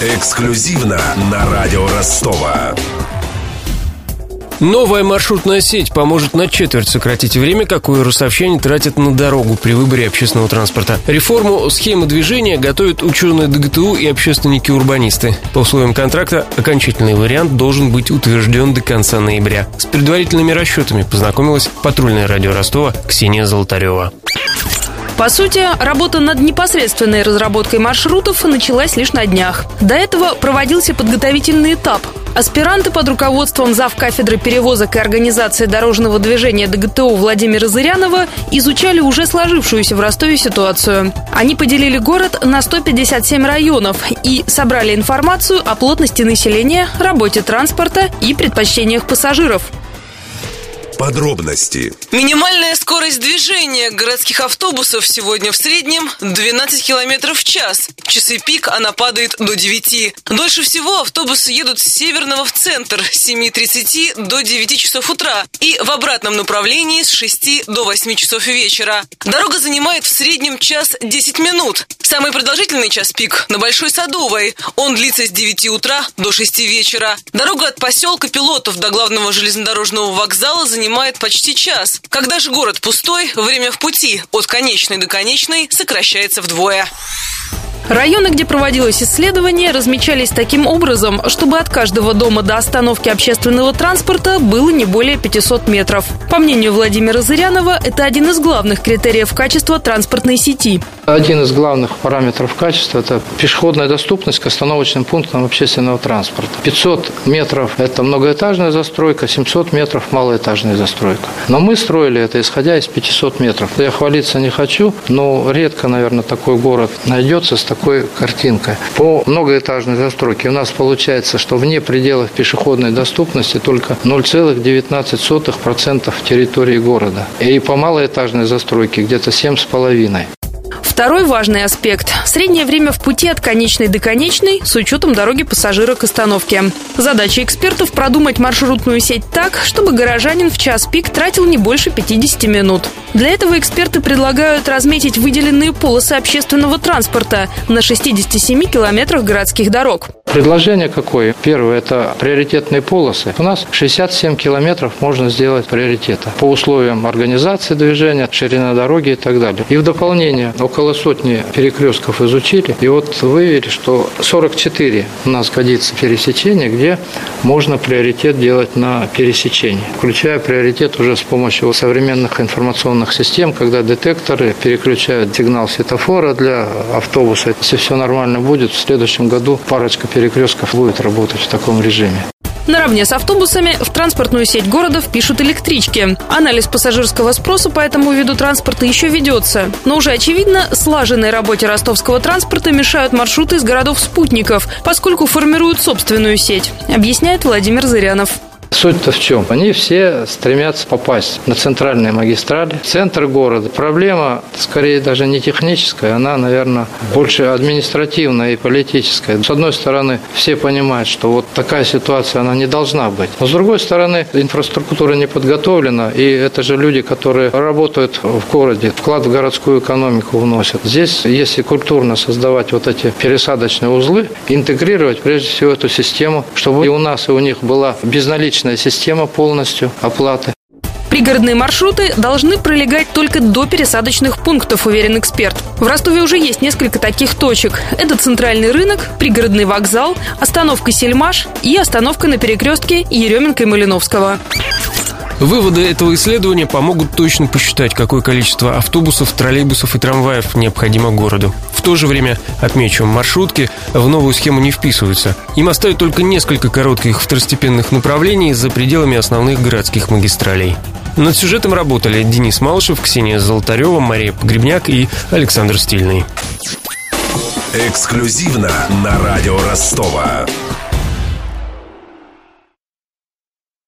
Эксклюзивно на радио Ростова. Новая маршрутная сеть поможет на четверть сократить время, какое русовчане тратят на дорогу при выборе общественного транспорта. Реформу схемы движения готовят ученые ДГТУ и общественники-урбанисты. По условиям контракта окончательный вариант должен быть утвержден до конца ноября. С предварительными расчетами познакомилась патрульное радио Ростова Ксения Золотарева. По сути, работа над непосредственной разработкой маршрутов началась лишь на днях. До этого проводился подготовительный этап. Аспиранты под руководством зав. кафедры перевозок и организации дорожного движения ДГТУ Владимира Зырянова изучали уже сложившуюся в Ростове ситуацию. Они поделили город на 157 районов и собрали информацию о плотности населения, работе транспорта и предпочтениях пассажиров. Подробности. Минимальная скорость движения городских автобусов сегодня в среднем 12 км в час. Часы пик она падает до 9. Дольше всего автобусы едут с северного в центр с 7.30 до 9 часов утра и в обратном направлении с 6 до 8 часов вечера. Дорога занимает в среднем час 10 минут. Самый продолжительный час пик на Большой Садовой. Он длится с 9 утра до 6 вечера. Дорога от поселка Пилотов до главного железнодорожного вокзала занимает занимает почти час. Когда же город пустой, время в пути от конечной до конечной сокращается вдвое. Районы, где проводилось исследование, размечались таким образом, чтобы от каждого дома до остановки общественного транспорта было не более 500 метров. По мнению Владимира Зырянова, это один из главных критериев качества транспортной сети. Один из главных параметров качества – это пешеходная доступность к остановочным пунктам общественного транспорта. 500 метров – это многоэтажная застройка, 700 метров – малоэтажная застройка. Но мы строили это, исходя из 500 метров. Я хвалиться не хочу, но редко, наверное, такой город найдется с такой картинкой. По многоэтажной застройке у нас получается, что вне пределов пешеходной доступности только 0,19% территории города. И по малоэтажной застройке где-то 7,5%. Второй важный аспект – среднее время в пути от конечной до конечной с учетом дороги пассажира к остановке. Задача экспертов – продумать маршрутную сеть так, чтобы горожанин в час пик тратил не больше 50 минут. Для этого эксперты предлагают разметить выделенные полосы общественного транспорта на 67 километрах городских дорог. Предложение какое? Первое – это приоритетные полосы. У нас 67 километров можно сделать приоритета по условиям организации движения, ширина дороги и так далее. И в дополнение около сотни перекрестков изучили, и вот выявили, что 44 у нас годится пересечение, где можно приоритет делать на пересечении, включая приоритет уже с помощью современных информационных систем, когда детекторы переключают сигнал светофора для автобуса. Если все нормально будет, в следующем году парочка перекрестков будет работать в таком режиме. Наравне с автобусами в транспортную сеть города впишут электрички. Анализ пассажирского спроса по этому виду транспорта еще ведется. Но уже очевидно, слаженной работе ростовского транспорта мешают маршруты из городов-спутников, поскольку формируют собственную сеть, объясняет Владимир Зырянов. Суть-то в чем? Они все стремятся попасть на центральные магистрали, центр города. Проблема, скорее, даже не техническая, она, наверное, больше административная и политическая. С одной стороны, все понимают, что вот такая ситуация, она не должна быть. Но с другой стороны, инфраструктура не подготовлена, и это же люди, которые работают в городе, вклад в городскую экономику вносят. Здесь, если культурно создавать вот эти пересадочные узлы, интегрировать прежде всего эту систему, чтобы и у нас, и у них была безналичная облачная система полностью оплаты. Пригородные маршруты должны пролегать только до пересадочных пунктов, уверен эксперт. В Ростове уже есть несколько таких точек. Это центральный рынок, пригородный вокзал, остановка Сельмаш и остановка на перекрестке Еременко и Малиновского. Выводы этого исследования помогут точно посчитать, какое количество автобусов, троллейбусов и трамваев необходимо городу. В то же время, отмечу, маршрутки в новую схему не вписываются. Им оставят только несколько коротких второстепенных направлений за пределами основных городских магистралей. Над сюжетом работали Денис Малышев, Ксения Золотарева, Мария Погребняк и Александр Стильный. Эксклюзивно на радио Ростова.